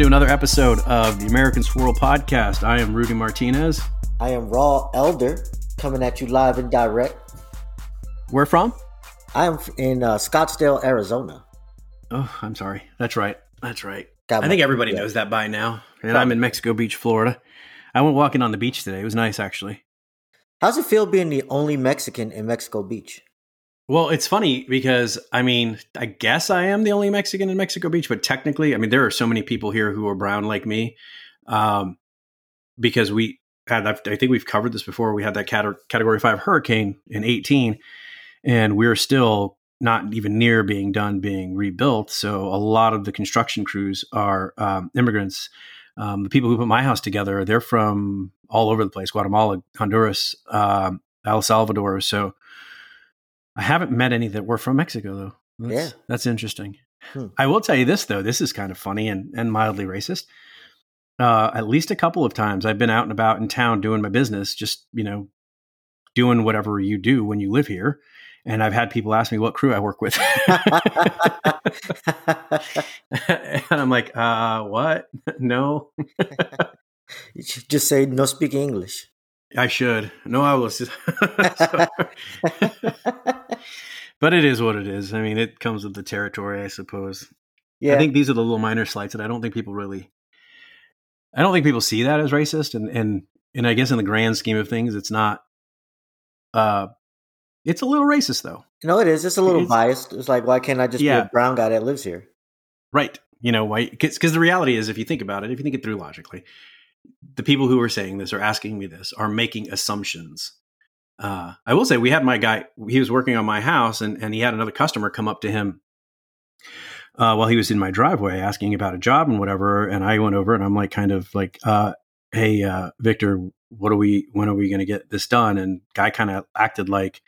to another episode of the American Swirl Podcast. I am Rudy Martinez. I am Rall Elder, coming at you live and direct. Where from? I am in uh, Scottsdale, Arizona. Oh, I'm sorry. That's right. That's right. Got I think everybody yeah. knows that by now. And I'm in Mexico Beach, Florida. I went walking on the beach today. It was nice, actually. How's it feel being the only Mexican in Mexico Beach? Well, it's funny because I mean, I guess I am the only Mexican in Mexico Beach, but technically, I mean, there are so many people here who are brown like me, um, because we had. I think we've covered this before. We had that cate- Category Five hurricane in eighteen, and we're still not even near being done being rebuilt. So a lot of the construction crews are um, immigrants. Um, the people who put my house together, they're from all over the place: Guatemala, Honduras, um, El Salvador. So. I haven't met any that were from Mexico though. That's, Yeah. that's interesting. Hmm. I will tell you this though. This is kind of funny and, and mildly racist. Uh, at least a couple of times I've been out and about in town doing my business, just you know, doing whatever you do when you live here. And I've had people ask me what crew I work with, and I'm like, uh, what? no, Just say no speak English. I should. No, I was. but it is what it is. I mean, it comes with the territory, I suppose. yeah, I think these are the little minor slights that I don't think people really. I don't think people see that as racist, and and and I guess in the grand scheme of things, it's not. Uh, it's a little racist though, no, it is. It's a little It's- biased. It's like, why can't I just be a brown guy that lives here? right? You know why? Because the reality is, if you think about it, if you think it through logically, the people who are saying this or asking me this are making assumptions. Uh, I will say we had my guy. He was working on my house, and and he had another customer come up to him uh, while he was in my driveway asking about a job and whatever. And I went over and I'm like, kind of like, uh, hey, uh, Victor, what are we? When are we going to get this done? And guy kind of acted like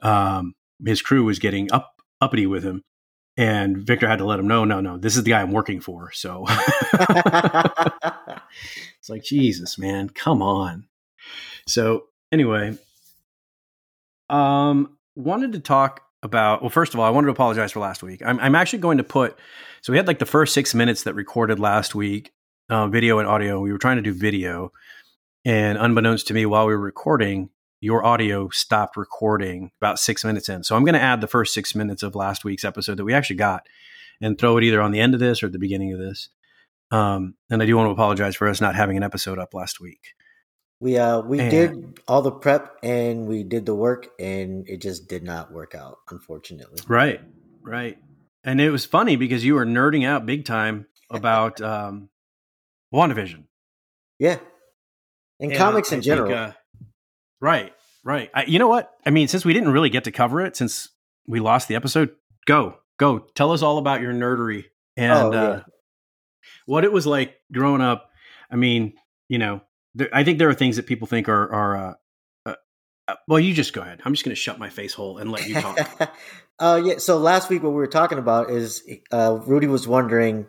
um, his crew was getting up uppity with him. And Victor had to let him know, no, no, this is the guy I'm working for. So it's like, Jesus, man, come on. So anyway, um, wanted to talk about. Well, first of all, I wanted to apologize for last week. I'm, I'm actually going to put. So we had like the first six minutes that recorded last week, uh, video and audio. We were trying to do video, and unbeknownst to me, while we were recording, your audio stopped recording about six minutes in. So I'm going to add the first six minutes of last week's episode that we actually got, and throw it either on the end of this or at the beginning of this. Um, and I do want to apologize for us not having an episode up last week. we uh we And- did all the prep and we did the work and it just did not work out, unfortunately. Right, right. And it was funny because you were nerding out big time about um, WandaVision. Yeah, in And comics I in think, general. uh, right, right. I, you know what? I mean, since we didn't really get to cover it, since we lost the episode, go, go. Tell us all about your nerdery and Oh, uh, what it was like growing up. I mean, you know, there, I think there are things that people think are, are uh, uh, uh, well, you just go ahead. I'm just going to shut my face hole and let you talk. uh, yeah. So last week, what we were talking about is uh, Rudy was wondering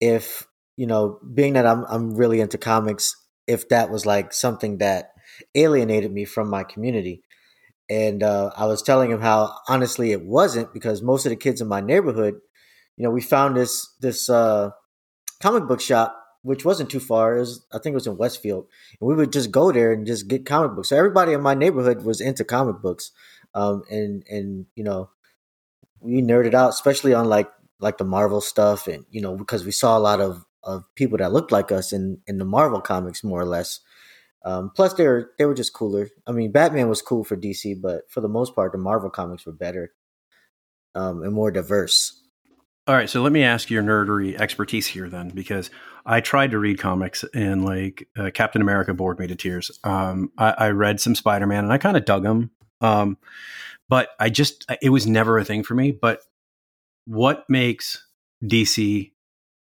if you know, being that I'm I'm really into comics, if that was like something that alienated me from my community. And uh, I was telling him how honestly it wasn't because most of the kids in my neighborhood, you know, we found this this uh, comic book shop which wasn't too far. It was, I think it was in Westfield, and we would just go there and just get comic books. So everybody in my neighborhood was into comic books, um, and and you know, we nerded out, especially on like like the Marvel stuff, and you know, because we saw a lot of of people that looked like us in in the Marvel comics, more or less. Um, plus, they were they were just cooler. I mean, Batman was cool for DC, but for the most part, the Marvel comics were better um, and more diverse. All right, so let me ask your nerdery expertise here then, because I tried to read comics and like uh, Captain America bored me to tears. Um, I, I read some Spider Man and I kind of dug them, um, but I just it was never a thing for me. But what makes DC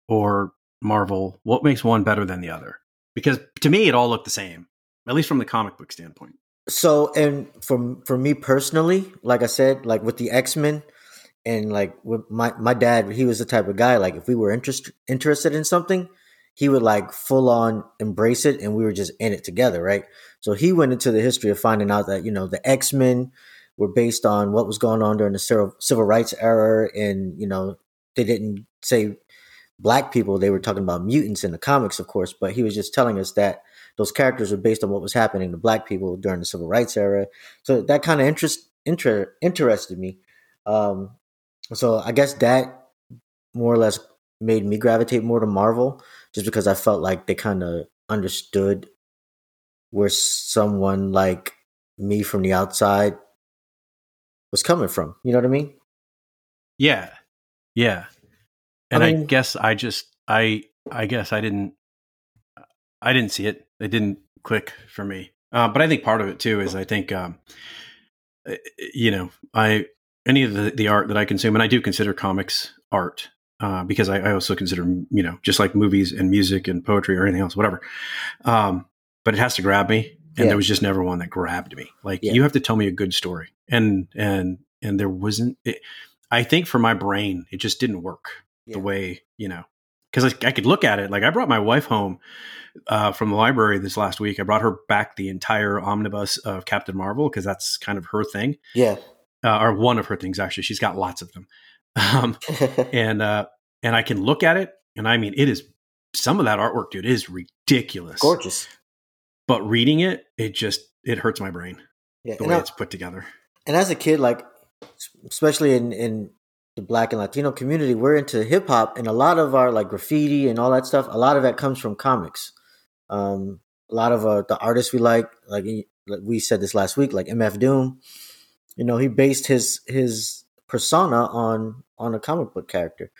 or Marvel? What makes one better than the other? Because to me, it all looked the same, at least from the comic book standpoint. So, and from for me personally, like I said, like with the X Men, and like with my my dad, he was the type of guy like if we were interest, interested in something, he would like full on embrace it, and we were just in it together, right? So he went into the history of finding out that you know the X Men were based on what was going on during the civil, civil rights era, and you know they didn't say black people, they were talking about mutants in the comics, of course, but he was just telling us that those characters were based on what was happening to black people during the civil rights era. So that kind of interest inter, interested me. Um, so I guess that more or less made me gravitate more to Marvel, just because I felt like they kind of understood where someone like me from the outside was coming from. You know what I mean? Yeah. Yeah. And I, mean- I guess I just I I guess I didn't I didn't see it. It didn't click for me. Uh, but I think part of it too is I think um, uh, you know I any of the, the art that I consume, and I do consider comics art uh, because I, I also consider you know just like movies and music and poetry or anything else, whatever. Um, but it has to grab me, and Yeah. there was just never one that grabbed me. Like Yeah. you have to tell me a good story, and and and there wasn't. It, I think for my brain, it just didn't work Yeah. the way you know because I, I could look at it like i brought my wife home uh, from the library this last week i brought her back the entire omnibus of captain marvel because that's kind of her thing Yeah. uh, or one of her things actually she's got lots of them um, and uh, and i can look at it and i mean it is some of that artwork dude is ridiculous Gorgeous. but reading it it just it hurts my brain Yeah. the way I- it's put together and as a kid, like especially in in the black and Latino community, we're into hip hop, and a lot of our like graffiti and all that stuff. A lot of that comes from comics. Um, a lot of uh, the artists we like, like, we said this last week, like MF Doom. You know, he based his his persona on on a comic book character.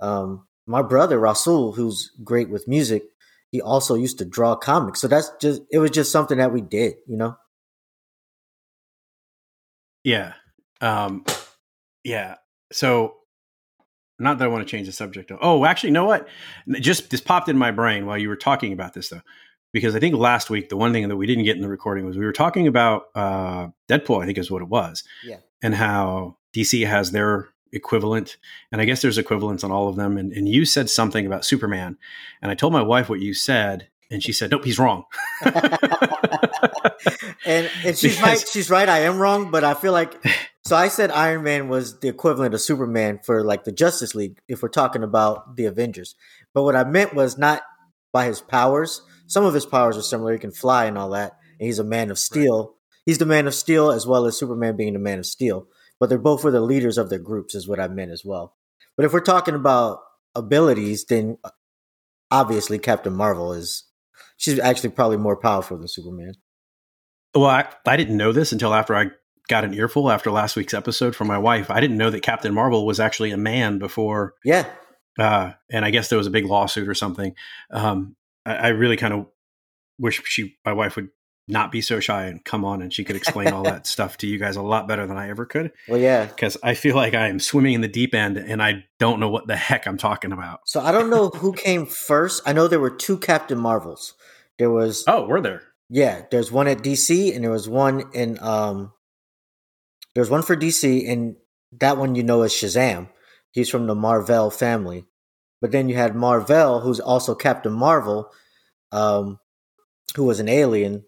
Um, my brother Rasul, who's great with music, he also used to draw comics. So that's just it was just something that we did, you know. Yeah. Um, yeah. So, not that I want to change the subject. Oh, actually, you know what? Just this popped in my brain while you were talking about this, though, because I think last week the one thing that we didn't get in the recording was we were talking about uh, Deadpool. I think is what it was, Yeah. and how DC has their equivalent, and I guess there's equivalents on all of them. And, and you said something about Superman, and I told my wife what you said, and she said, "Nope, he's wrong." and and she's right. She's right. I am wrong, but I feel like so. I said Iron Man was the equivalent of Superman for like the Justice League if we're talking about the Avengers. But what I meant was not by his powers. Some of his powers are similar. He can fly and all that, and he's a man of steel. He's the man of steel as well as Superman being the man of steel. But they're both were the leaders of their groups, is what I meant as well. But if we're talking about abilities, then uh, obviously Captain Marvel is. She's actually probably more powerful than Superman. Well, I, I didn't know this until after I got an earful after last week's episode from my wife. I didn't know that Captain Marvel was actually a man before, Yeah, uh, and I guess there was a big lawsuit or something. Um, I, I really kind of wish she, my wife, would not be so shy and come on and she could explain all that stuff to you guys a lot better than I ever could. Well, yeah. Because I feel like I am swimming in the deep end and I don't know what the heck I'm talking about. So I don't know who came first. I know there were two Captain Marvels. There was Oh, we're there. yeah, there's one at DC and there was one in um there's one for DC and that one you know is Shazam. He's from the Marvel family. But then you had Marvel who's also Captain Marvel um who was an alien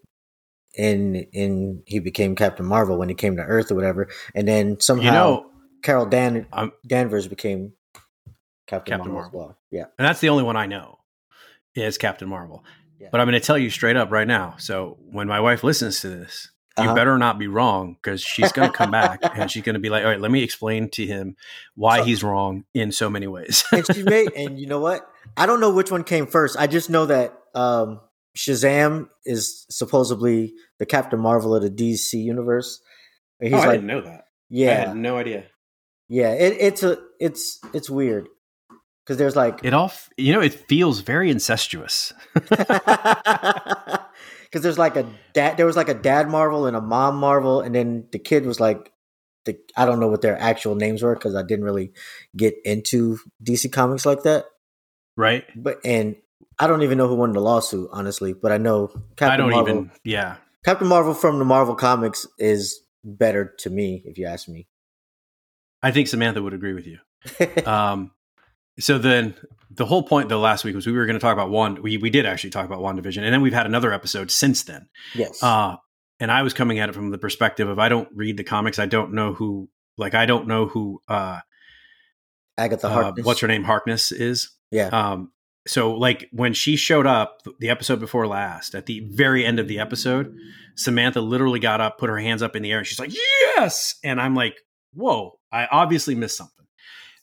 and and he became Captain Marvel when he came to Earth or whatever. And then somehow You know, Carol Dan I'm, Danvers became Captain, Captain Marvel, as Marvel. well. Yeah. and that's the only one I know is Captain Marvel. Yeah. But I'm going to tell you straight up right now. So when my wife listens to this, you Uh-huh. better not be wrong because she's going to come back and she's going to be like, "All right, let me explain to him why So- he's wrong in so many ways." and she made and you know what i don't know which one came first i just know that um shazam is supposedly the captain marvel of the dc universe and he's like know that. yeah no idea. yeah it, it's a it's it's weird because there's like It all, f- you know, it feels very incestuous. because there's like a dad there was like a dad marvel and a mom marvel and then the kid was like the i don't know what their actual names were because i didn't really get into dc comics like that right? but and I don't even know who won the lawsuit, honestly. But I know Captain I don't Marvel. even. Yeah, Captain Marvel from the Marvel comics is better to me, if you ask me. I think Samantha would agree with you. Um, so then the whole point though last week was we were going to talk about one. We we did actually talk about WandaVision, and then we've had another episode since then. yes. Uh, and I was coming at it from the perspective of I don't read the comics. I don't know who, like, I don't know who, uh, Agatha uh, Harkness. what's her name, Harkness is. Yeah. Um, so like when she showed up the episode before last, at the very end of the episode, Samantha literally got up, put her hands up in the air, and she's like, "Yes!" And I'm like, "Whoa! I obviously missed something."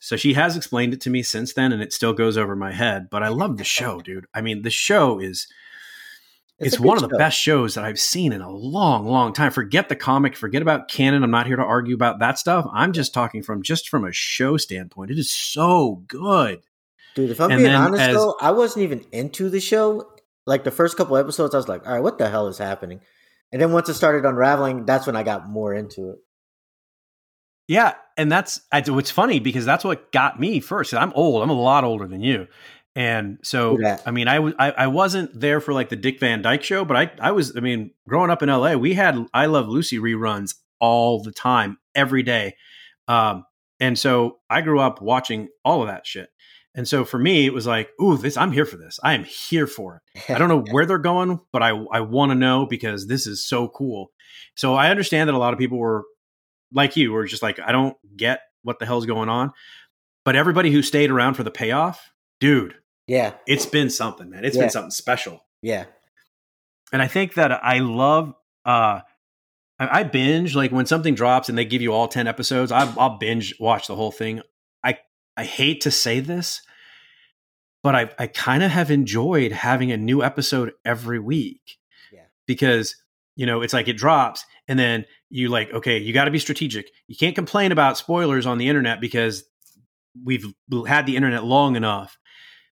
So she has explained it to me since then, and it still goes over my head. But I love the show, dude. I mean, the show is it's, a one of the show. best shows that I've seen in a long, long time. Forget the comic, forget about canon. I'm not here to argue about that stuff. I'm just talking from just from a show standpoint. It is so good. Dude, if I'm And being honest as- though, I wasn't even into the show. Like the first couple episodes, I was like, all right, what the hell is happening? And then once it started unraveling, that's when I got more into it. Yeah, and that's what's funny because that's what got me first. I'm old. I'm a lot older than you, and so that. I mean, I was I, I wasn't there for like the Dick Van Dyke show, but I I was. I mean, growing up in L.A., we had I Love Lucy reruns all the time, every day, um, and so I grew up watching all of that shit. And so for me, it was like, ooh, this I'm here for this. I am here for it. I don't know where they're going, but I I want to know because this is so cool. So I understand that a lot of people were like you, were just like, I don't get what the hell's going on. But everybody who stayed around for the payoff, dude, Yeah, it's been something, man. It's Yeah. been something special. yeah, And I think that I love uh I, I binge like when something drops and they give you all 10 episodes, I, I'll binge watch the whole thing. I I hate to say this, but I I kind of have enjoyed having a new episode every week. Yeah. Because you know, it's like it drops and then you like, okay, you got to be strategic. You can't complain about spoilers on the internet because we've had the internet long enough.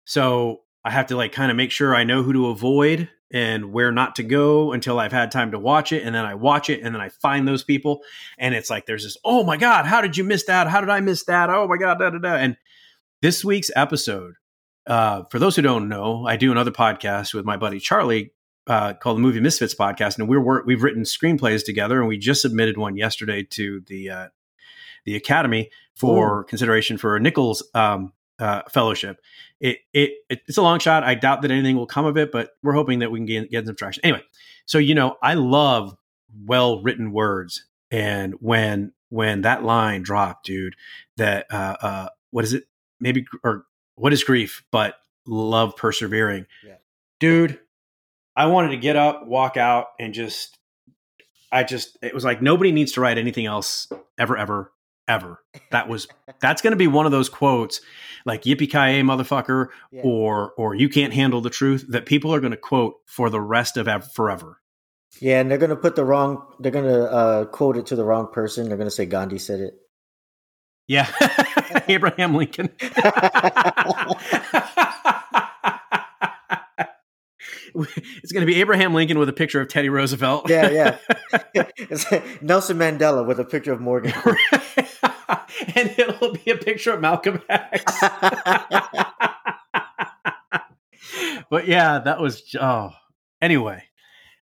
So I have to like kind of make sure I know who to avoid and where not to go until I've had time to watch it. And then I watch it and then I find those people. And it's like, there's this, oh my God, how did you miss that? How did I miss that? Oh my God, da da da. And this week's episode, uh, for those who don't know, I do another podcast with my buddy Charlie uh, called the Movie Misfits podcast, and we're, we're we've written screenplays together, and we just submitted one yesterday to the uh, the Academy for consideration for a Nichols um, uh, fellowship. It, it it it's a long shot. I doubt that anything will come of it, but we're hoping that we can get, get some traction. Anyway, so you know, I love well written words, and when when that line dropped, dude, that uh, uh, what is it? Maybe or what is grief? But love persevering, Yeah. dude. I wanted to get up, walk out, and just, I just, it was like nobody needs to write anything else ever, ever, ever. That was, that's going to be one of those quotes like "Yippee ki motherfucker," Yeah. or or "You can't handle the truth" that people are going to quote for the rest of ev- forever. yeah. And they're gonna put the wrong. They're gonna uh, quote it to the wrong person. They're gonna say Gandhi said it. Yeah, Abraham Lincoln. it's going to be Abraham Lincoln with a picture of Teddy Roosevelt. Yeah, yeah. Nelson Mandela with a picture of Morgan. and it'll be a picture of Malcolm X. but yeah, that was oh. Anyway,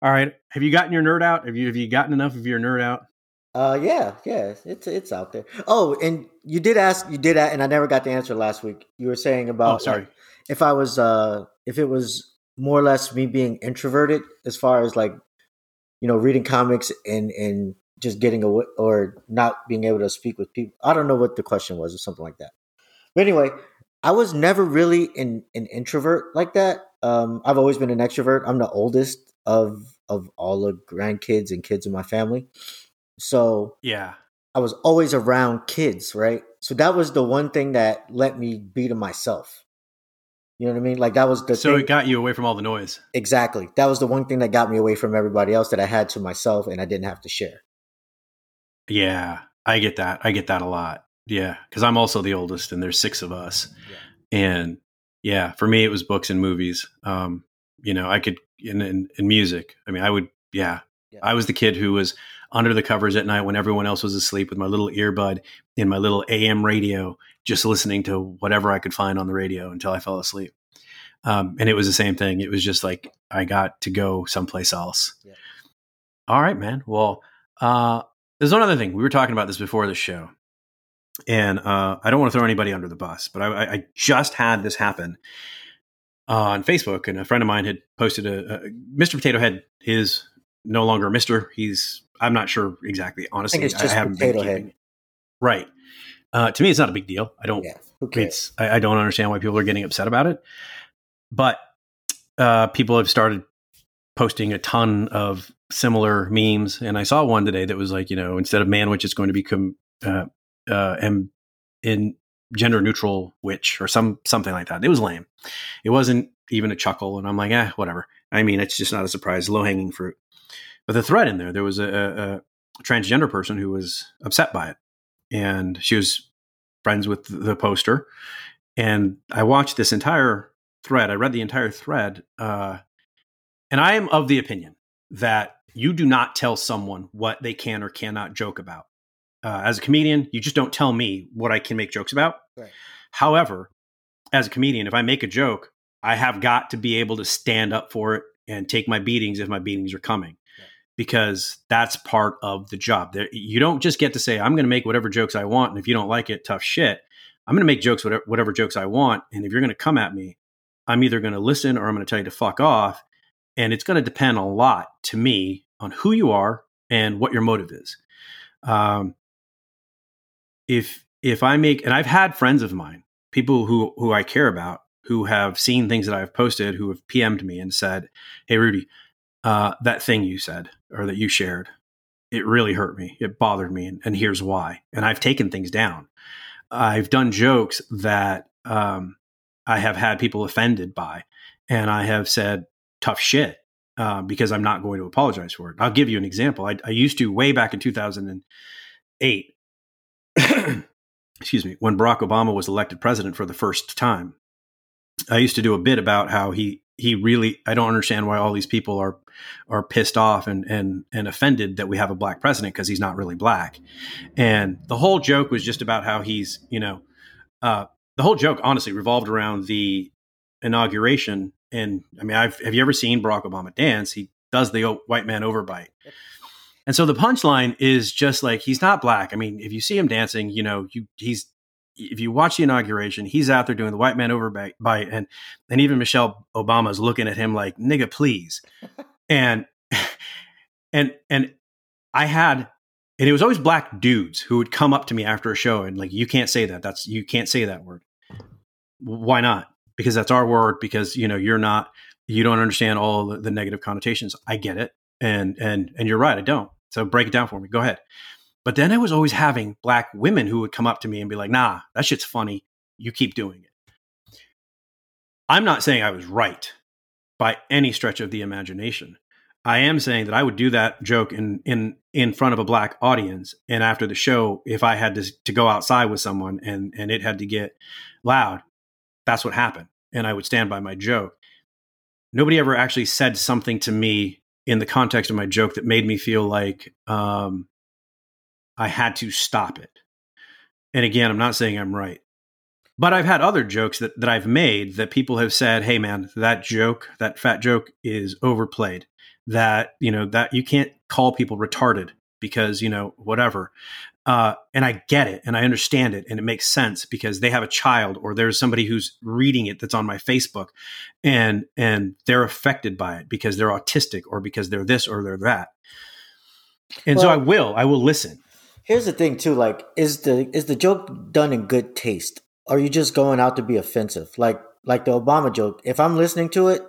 all right. Have you gotten your nerd out? Have you have you gotten enough of your nerd out? Uh, yeah, yeah, it's it's out there. Oh, and you did ask, you did, and I never got the answer last week. You were saying about Oh, sorry. like, if I was, uh, if it was more or less me being introverted as far as like, you know, reading comics and and just getting away or not being able to speak with people. I don't know what the question was or something like that. But anyway, I was never really an an introvert like that. Um, I've always been an extrovert. I'm the oldest of of all the grandkids and kids in my family. So Yeah. I was always around kids, right? So that was the one thing that let me be to myself. You know what I mean? Like that was the So thing. it got you away from all the noise. exactly. That was the one thing that got me away from everybody else that I had to myself and I didn't have to share. Yeah, I get that. I get that a lot. Yeah, because I'm also the oldest, and there's six of us. Yeah. And yeah, for me, it was books and movies. Um, you know, I could in, in, in music. I mean, I would. Yeah, Yeah. I was the kid who was under the covers at night when everyone else was asleep with my little earbud in my little AM radio, just listening to whatever I could find on the radio until I fell asleep. Um, and it was the same thing. It was just like I got to go someplace else. Yeah. All right, man. Well, uh, there's one other thing. We were talking about this before the show, and uh, I don't want to throw anybody under the bus, but I, I- I just had this happen uh, on Facebook, and a friend of mine had posted a, a Mr. Potato Head is no longer Mister. He's I'm not sure exactly. Honestly, it's just haven't Potato been Head. keeping right. Uh, to me, it's not a big deal. I don't. Yeah? It's I, I don't understand why people are getting upset about it. But uh, people have started posting a ton of similar memes, and I saw one today that was like, you know, instead of man witch, it's going to become uh, uh, and in gender neutral witch or some something like that. It was lame. It wasn't even a chuckle, and I'm like, eh, whatever. I mean, it's just not a surprise, low hanging fruit. But the thread in there, there was a, a, a transgender person who was upset by it, and she was friends with the poster. And I watched this entire thread. I read the entire thread, uh, and I am of the opinion that you do not tell someone what they can or cannot joke about. Uh, as a comedian, you just don't tell me what I can make jokes about. Right. However, as a comedian, if I make a joke, I have got to be able to stand up for it and take my beatings if my beatings are coming. Because that's part of the job. You don't just get to say, I'm going to make whatever jokes I want. And if you don't like it, tough shit. I'm going to make jokes, whatever, whatever jokes I want. And if you're going to come at me, I'm either going to listen or I'm going to tell you to fuck off. And it's going to depend a lot to me on who you are and what your motive is. Um, if if I make and I've had friends of mine, people who who I care about, who have seen things that I've posted, who have PM'd me and said, "Hey, Rudy, uh, that thing you said or that you shared, it really hurt me. It bothered me, and, and here's why." And I've taken things down. I've done jokes that um, I have had people offended by, and I have said tough shit uh, because I'm not going to apologize for it. I'll give you an example. I, I used to way back in 2008 excuse me, when Barack Obama was elected president for the first time. I used to do a bit about how he he really I don't understand why all these people are are pissed off and and and offended that we have a black president because he's not really black. And the whole joke was just about how he's, you know, uh, the whole joke honestly revolved around the inauguration and I mean, I've have you ever seen Barack Obama dance? He does the white man overbite. And so the punchline is just like he's not black. I mean, if you see him dancing, you know, you he's if you watch the inauguration, he's out there doing the white man overbite, and and even Michelle Obama's looking at him like nigga, please. and and and I had and it was always black dudes who would come up to me after a show and like you can't say that that's you can't say that word why not because that's our word because you know you're not you don't understand all the, the negative connotations i get it and and and you're right i don't so break it down for me. Go ahead. But then I was always having black women who would come up to me and be like, nah, that shit's funny. You keep doing it. I'm not saying I was right by any stretch of the imagination. I am saying that I would do that joke in in in front of a black audience, and after the show, if I had to to go outside with someone and and it had to get loud, that's what happened, and I would stand by my joke. Nobody ever actually said something to me in the context of my joke that made me feel like um, I had to stop it. And again, I'm not saying I'm right, but I've had other jokes that, that I've made that people have said, "Hey, man, that joke, that fat joke, is overplayed. That you know that you can't call people retarded because you know whatever." Uh, and I get it and I understand it and it makes sense because they have a child or there's somebody who's reading it that's on my Facebook and and they're affected by it because they're autistic or because they're this or they're that. And well, so I will I will listen. Here's the thing too like is the is the joke done in good taste? Or are you just going out to be offensive? Like like the Obama joke. If I'm listening to it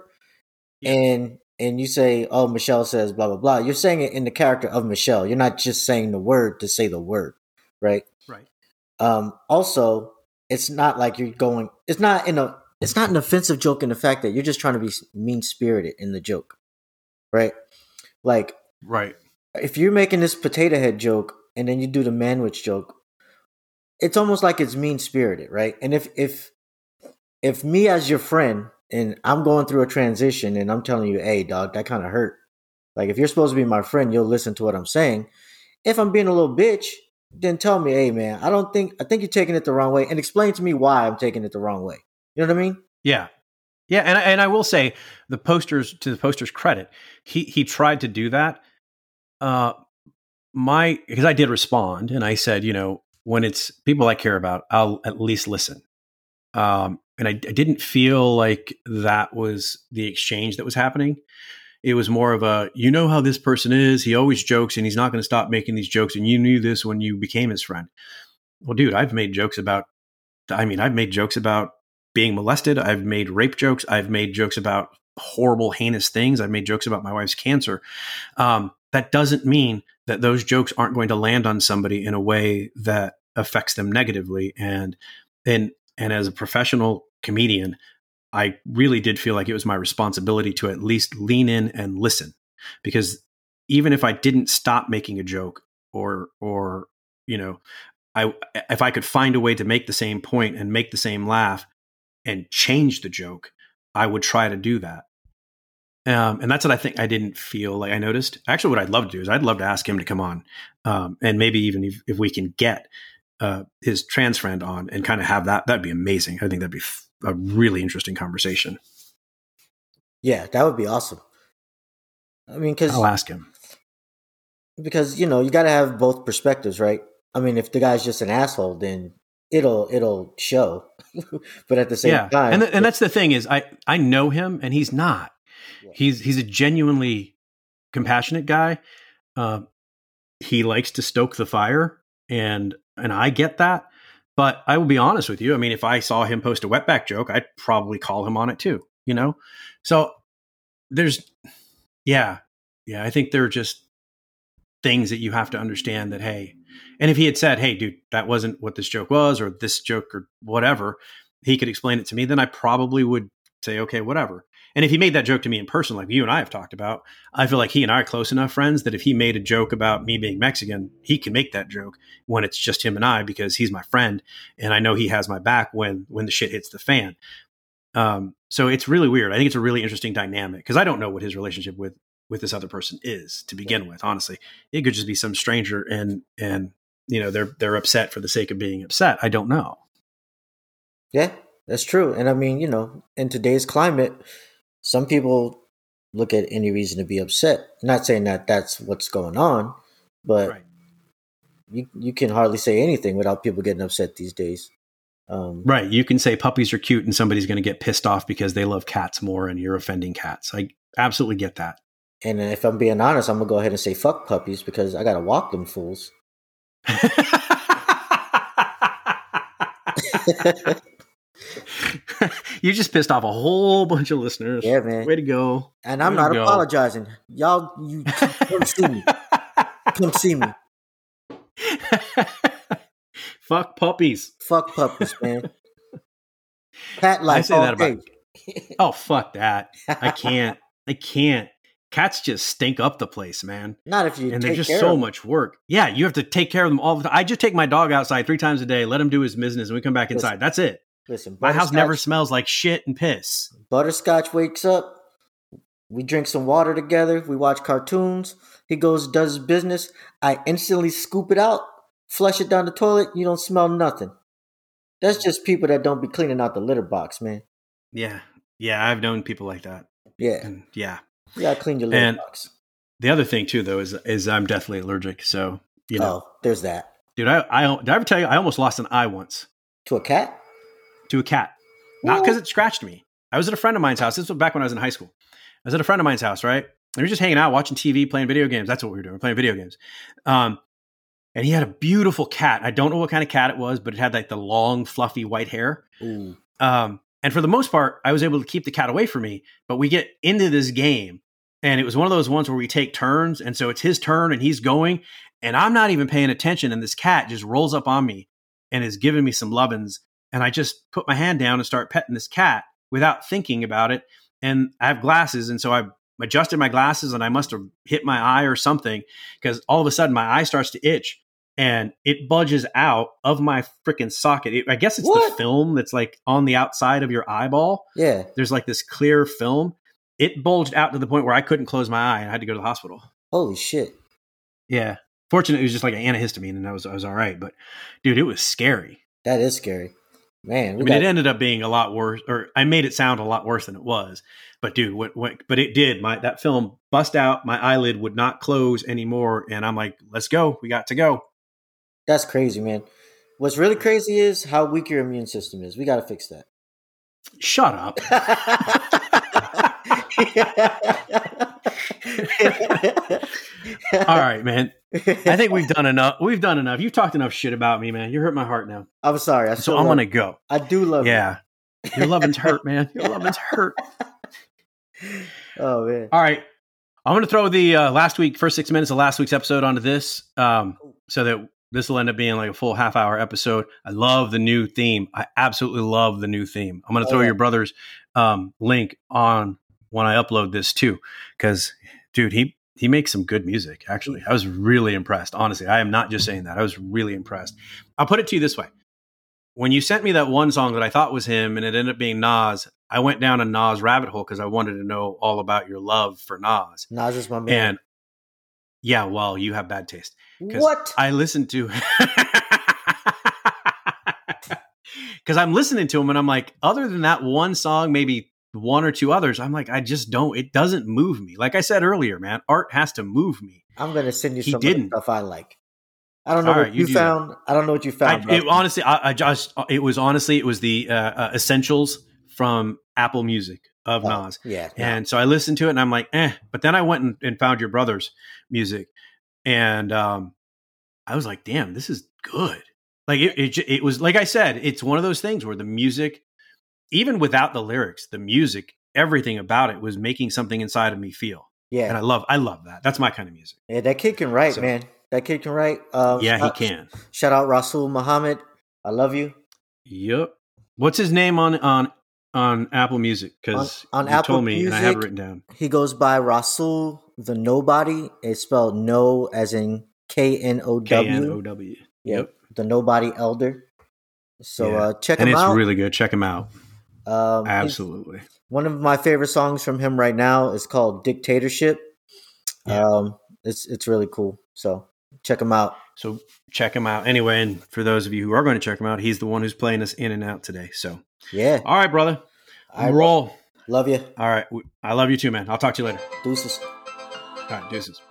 yeah. and and you say, "Oh, Michelle says blah blah blah," you're saying it in the character of Michelle. You're not just saying the word to say the word, right? Right. Um, also, it's not like you're going. It's not in a. It's not an offensive joke in the fact that you're just trying to be mean spirited in the joke, right? Like, right. If you're making this potato head joke and then you do the manwich joke, it's almost like it's mean spirited, right? And if if if me as your friend and I'm going through a transition and I'm telling you, hey, dog, that kind of hurt. Like, if you're supposed to be my friend, you'll listen to what I'm saying. If I'm being a little bitch, then tell me, hey, man, I don't think, I think you're taking it the wrong way and explain to me why I'm taking it the wrong way. You know what I mean? Yeah. Yeah. And, and I will say the posters, to the poster's credit, he, he tried to do that. Uh, my, because I did respond and I said, you know, when it's people I care about, I'll at least listen. Um, and I, I, didn't feel like that was the exchange that was happening. It was more of a, you know how this person is. He always jokes, and he's not going to stop making these jokes. And you knew this when you became his friend. well, dude, I've made jokes about. I mean, I've made jokes about being molested. I've made rape jokes. I've made jokes about horrible, heinous things. I've made jokes about my wife's cancer. Um, that doesn't mean that those jokes aren't going to land on somebody in a way that affects them negatively. And and and as a professional comedian, I really did feel like it was my responsibility to at least lean in and listen, because even if I didn't stop making a joke or or you know, I if I could find a way to make the same point and make the same laugh and change the joke, I would try to do that. Um, and that's what I think I didn't feel like I noticed. Actually, what I'd love to do is I'd love to ask him to come on, um, and maybe even if, if we can get uh, his trans friend on and kind of have that, that'd be amazing. I think that'd be f- a really interesting conversation. Yeah, that would be awesome. I mean, because I'll ask him because you know you got to have both perspectives, right? I mean, if the guy's just an asshole, then it'll it'll show. but at the same yeah. time, and and that's the thing is I I know him and he's not. He's he's a genuinely compassionate guy. Uh, he likes to stoke the fire, and and I get that. But I will be honest with you. I mean, if I saw him post a wetback joke, I'd probably call him on it too. You know, so there's yeah yeah. I think there are just things that you have to understand that hey, and if he had said, hey, dude, that wasn't what this joke was, or this joke, or whatever, he could explain it to me, then I probably would say, okay, whatever. And if he made that joke to me in person, like you and I have talked about, I feel like he and I are close enough friends that if he made a joke about me being Mexican, he can make that joke when it's just him and I because he's my friend and I know he has my back when when the shit hits the fan. Um, so it's really weird. I think it's a really interesting dynamic because I don't know what his relationship with with this other person is to begin with. Honestly, it could just be some stranger and and you know they're they're upset for the sake of being upset. I don't know. Yeah, that's true. And I mean, you know, in today's climate, some people look at any reason to be upset. Not saying that that's what's going on, but Right. you you can hardly say anything without people getting upset these days. Um, Right. You can say puppies are cute and somebody's going to get pissed off because they love cats more and you're offending cats. I absolutely get that. And if I'm being honest, I'm gonna go ahead and say fuck puppies because I gotta walk them fools. you just pissed off a whole bunch of listeners. Yeah, man. Way to go. And I'm Way not apologizing. Y'all, you come see me. Come see me. Fuck puppies. Fuck puppies, man. Cat life. I say that about. Oh, fuck that. I can't. I can't. Cats just stink up the place, man. Not if you and they're just so much work. Yeah, you have to take care of them all the time. I just take my dog outside three times a day, let him do his business, and we come back inside. That's it. Listen, My house never smells like shit and piss. Butterscotch wakes up. We drink some water together. We watch cartoons. He goes, does his business. I instantly scoop it out, flush it down the toilet. You don't smell nothing. That's just people that don't be cleaning out the litter box, man. Yeah, yeah, I've known people like that. Yeah, And yeah, you gotta clean your litter And- box. the other thing too, though, is is I'm definitely allergic. So you know, Oh, there's that. dude, I, I did I ever tell you I almost lost an eye once To a cat? To a cat, not because it scratched me. I was at a friend of mine's house. This was back when I was in high school. I was at a friend of mine's house, right? And we were just hanging out, watching TV, playing video games. That's what we were doing, playing video games. Um, and he had a beautiful cat. I don't know what kind of cat it was, but it had like the long, fluffy white hair. Ooh. Um, and for the most part, I was able to keep the cat away from me. But we get into this game, and it was one of those ones where we take turns. And so it's his turn, and he's going, and I'm not even paying attention. And this cat just rolls up on me and is giving me some lovin's. And I just put my hand down and start petting this cat without thinking about it. And I have glasses, and so I adjusted my glasses, and I must have hit my eye or something because all of a sudden my eye starts to itch and it budges out of my freaking socket. It, I guess it's the film that's like on the outside of your eyeball. Yeah. There's like this clear film. It bulged out to the point where I couldn't close my eye and I had to go to the hospital. Holy shit. Yeah. Fortunately, it was just like an antihistamine and I was, I was all right. But dude, it was scary. That is scary. Man, I mean, got, it ended up being a lot worse, or I made it sound a lot worse than it was. But dude, what, what, but it did. My that film bust out. My eyelid would not close anymore, and I'm like, "Let's go. We got to go." that's crazy, man. What's really crazy is how weak your immune system is. We got to fix that. Shut up. All right, man. I think we've done enough. We've done enough. You've talked enough shit about me, man. You hurt my heart now. I'm sorry. I So I'm gonna go. I do love. Yeah. Your loving's hurt, man. Your loving's hurt. Oh man. All right. I'm going to throw the uh, last week, first six minutes of last week's episode onto this um, so that this will end up being like a full half hour episode. I love the new theme. I absolutely love the new theme. I'm going to Oh, throw yeah. your brother's um, link on when I upload this too. Because, dude, he, he makes some good music, actually. I was really impressed. Honestly, I am not just saying that. I was really impressed. I'll put it to you this way. When you sent me that one song that I thought was him and it ended up being Nas, I went down a Nas rabbit hole because I wanted to know all about your love for Nas. Nas is my man. And yeah, well, you have bad taste. what? I listened to because I'm listening to him and I'm like, other than that one song, maybe one or two others, I'm like, I just don't. It doesn't move me. Like I said earlier, man, art has to move me. I'm gonna send you He some of the didn't. stuff I like. I don't know All what right, you, you that. found. I don't know what you I, found. it, honestly, I, I just it was honestly it was the uh, uh, essentials from Apple Music of Oh, Nas. Yeah. And so I listened to it and I'm like, eh. But then I went and, and found your brother's music. And um, I was like, damn, this is good. Like it, it, it was, like I said, it's one of those things where the music, even without the lyrics, the music, everything about it was making something inside of me feel. yeah. And I love, I love that. That's my kind of music. yeah. That kid can write, So- man. That kid can write. Um, yeah, he shout- can. Shout out Rasul Muhammad. I love you. Yep. What's his name on, on, on Apple Music? Because On- on you Apple told me and I have it written down. He goes by Rasul the Nobody. It's spelled no as in K N O K N O W. W. Yep. The Nobody Elder. So Yeah. uh, check And him it's really good. Check him out. Um, Absolutely. One of my favorite songs from him right now is called Dictatorship. Yeah. Um, it's it's really cool. So check him out. So check him out anyway. And for those of you who are going to check him out, he's the one who's playing us in and out today. So, Yeah. all right, brother, I roll. love you. All right. I love you too, man. I'll talk to you later. Deuces. All right, deuces.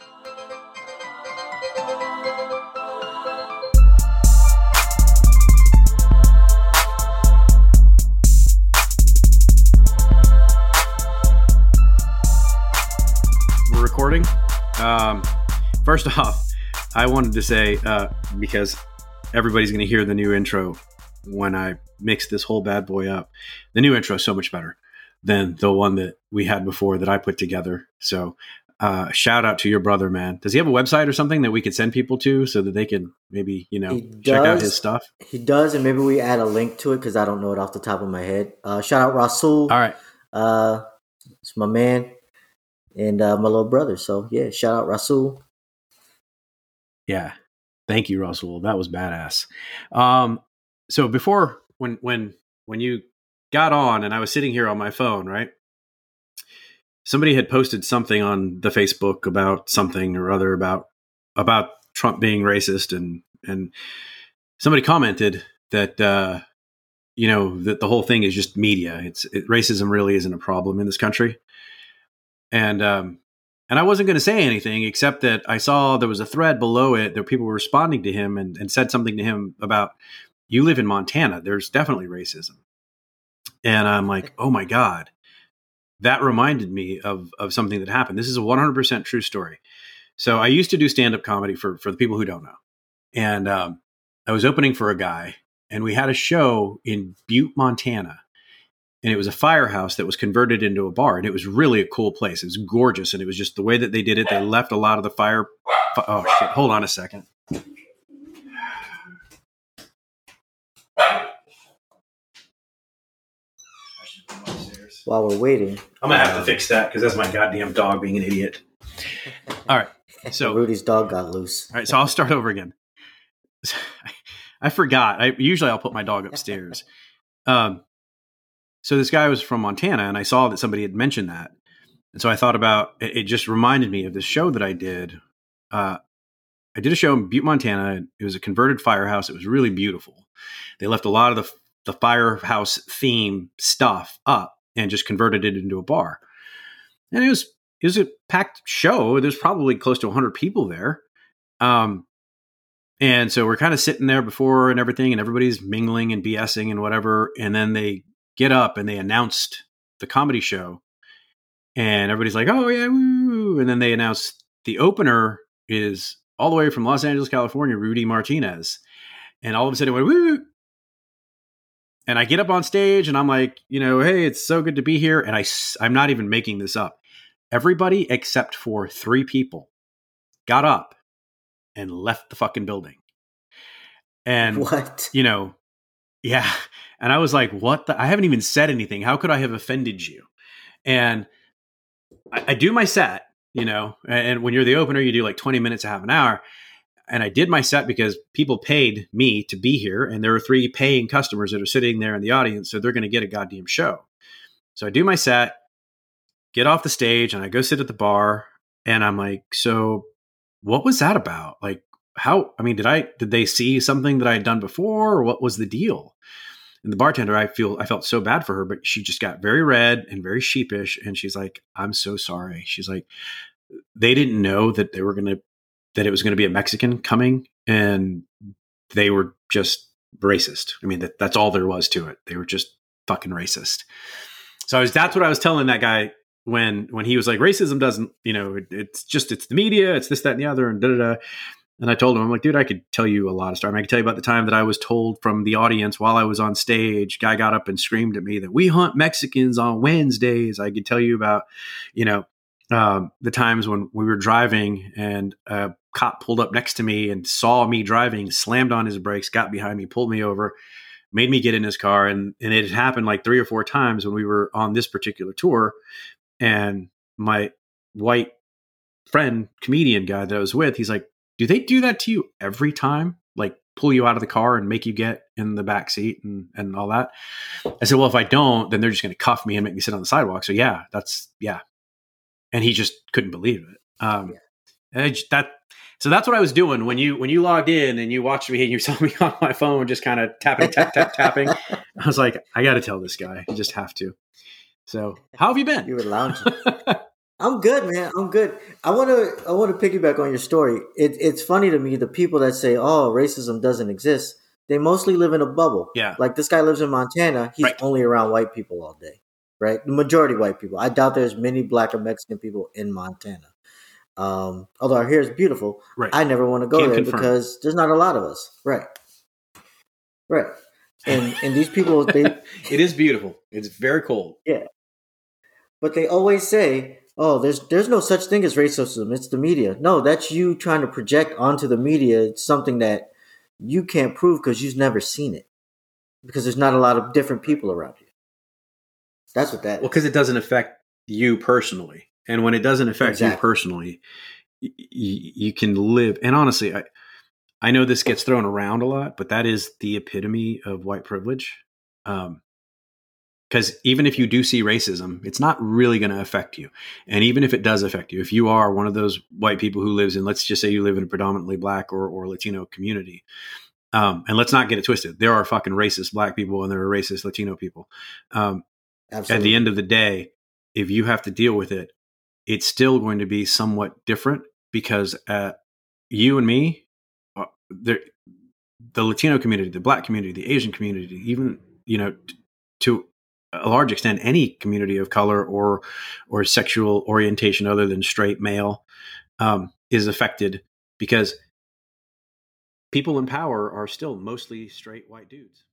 Recording. Um, first off, I wanted to say uh, because everybody's going to hear the new intro when I mix this whole bad boy up. The new intro is so much better than the one that we had before that I put together. So, uh, shout out to your brother, man. Does he have a website or something that we could send people to so that they can maybe you know He check out his stuff? He does, and maybe we add a link to it because I don't know it off the top of my head. Uh, shout out Rasul. All right, Uh, it's my man and uh, my little brother. So yeah, shout out Rasul. yeah. Thank you, Rasul. That was badass. Um, so before when when when you got on and I was sitting here on my phone, right? Somebody had posted something on the Facebook about something or other about about Trump being racist and and somebody commented that uh you know that the whole thing is just media. It's it, racism really isn't a problem in this country. And um and I wasn't going to say anything except that I saw there was a thread below it that people were responding to him and, and said something to him about you live in Montana. There's definitely racism. And I'm like, oh my God. That reminded me of, of something that happened. This is a 100% true story. So I used to do stand up comedy for, for the people who don't know. And um, I was opening for a guy, and we had a show in Butte, Montana. And it was a firehouse that was converted into a bar. And it was really a cool place. It was gorgeous. And it was just the way that they did it. They left a lot of the fire. fi- Oh, shit. Hold on a second. While we're waiting, I'm gonna have to fix that because that's my goddamn dog being an idiot. All right, so Rudy's dog got loose. all right, so I'll start over again. I forgot. I usually I'll put my dog upstairs. Um, so this guy was from Montana, and I saw that somebody had mentioned that, and so I thought about it. It just reminded me of this show that I did. Uh, I did a show in Butte, Montana. It was a converted firehouse. It was really beautiful. They left a lot of the the firehouse theme stuff up and just converted it into a bar. And it was it was a packed show. There's probably close to 100 people there. Um, and so we're kind of sitting there before and everything, and everybody's mingling and BSing and whatever. And then they get up and they announced the comedy show, and everybody's like, "Oh yeah!" Woo. And then they announced the opener is all the way from Los Angeles, California, Rudy Martinez. And all of a sudden it went, woo. And I get up on stage and I'm like, you know, hey, it's so good to be here. And I, I'm not even making this up. Everybody except for three people got up and left the fucking building. And what? You know, yeah. And I was like, what the? I haven't even said anything. How could I have offended you? And I, I do my set, you know, and when you're the opener, you do like 20 minutes, a half an hour. And I did my set because people paid me to be here. And there are three paying customers that are sitting there in the audience. So they're going to get a goddamn show. So I do my set, get off the stage, and I go sit at the bar. And I'm like, so what was that about? Like, how, I mean, did I, did they see something that I had done before or what was the deal? And the bartender, I feel, I felt so bad for her, but she just got very red and very sheepish. And she's like, I'm so sorry. She's like, they didn't know that they were to, that it was to be a Mexican coming and they were just racist. I mean, that, that's all there was to it. They were just fucking racist. So I was, that's what I was telling that guy when when he was like racism doesn't you know it, it's just it's the media it's this that and the other and da da da and I told him I'm like dude I could tell you a lot of stories I, mean, I could tell you about the time that I was told from the audience while I was on stage guy got up and screamed at me that we hunt Mexicans on Wednesdays. I could tell you about you know um, the times when we were driving and a cop pulled up next to me and saw me driving slammed on his brakes got behind me pulled me over made me get in his car. And and it had happened like three or four times when we were on this particular tour. And my white friend, comedian guy that I was with, he's like, Do they do that to you every time? Like pull you out of the car and make you get in the back seat and, and all that? I said, Well, if I don't, then they're just gonna cuff me and make me sit on the sidewalk. So yeah, that's yeah. And he just couldn't believe it. Um yeah. just, that so that's what I was doing when you when you logged in and you watched me and you saw me on my phone just kind of tapping tap tap tapping. I was like, I got to tell this guy. You just have to. So, how have you been? You were lounging. I'm good, man. I'm good. I want to. I want to piggyback on your story. It, it's funny to me the people that say, "Oh, racism doesn't exist." They mostly live in a bubble. Yeah. Like this guy lives in Montana. He's right. only around white people all day. Right. The majority white people. I doubt there's many black or Mexican people in Montana. Um, although our hair is beautiful, right. I never want to go Can't there confirm. because there's not a lot of us. Right. Right. And and these people, they it is beautiful. It's very cold. Yeah. But they always say, "Oh, there's there's no such thing as racism. It's the media." No, that's you trying to project onto the media something that you can't prove because you've never seen it. Because there's not a lot of different people around you. That's what that. Well, because it doesn't affect you personally, and when it doesn't affect exactly. you personally, y- y- you can live. And honestly, I I know this gets thrown around a lot, but that is the epitome of white privilege. Um, because even if you do see racism, it's not really going to affect you. And even if it does affect you, if you are one of those white people who lives in, let's just say you live in a predominantly black or, or Latino community, um, and let's not get it twisted. There are fucking racist black people and there are racist Latino people. Um, at the end of the day, if you have to deal with it, it's still going to be somewhat different because uh, you and me, uh, the Latino community, the black community, the Asian community, even, you know, t- to a large extent any community of color or or sexual orientation other than straight male um, is affected because people in power are still mostly straight white dudes.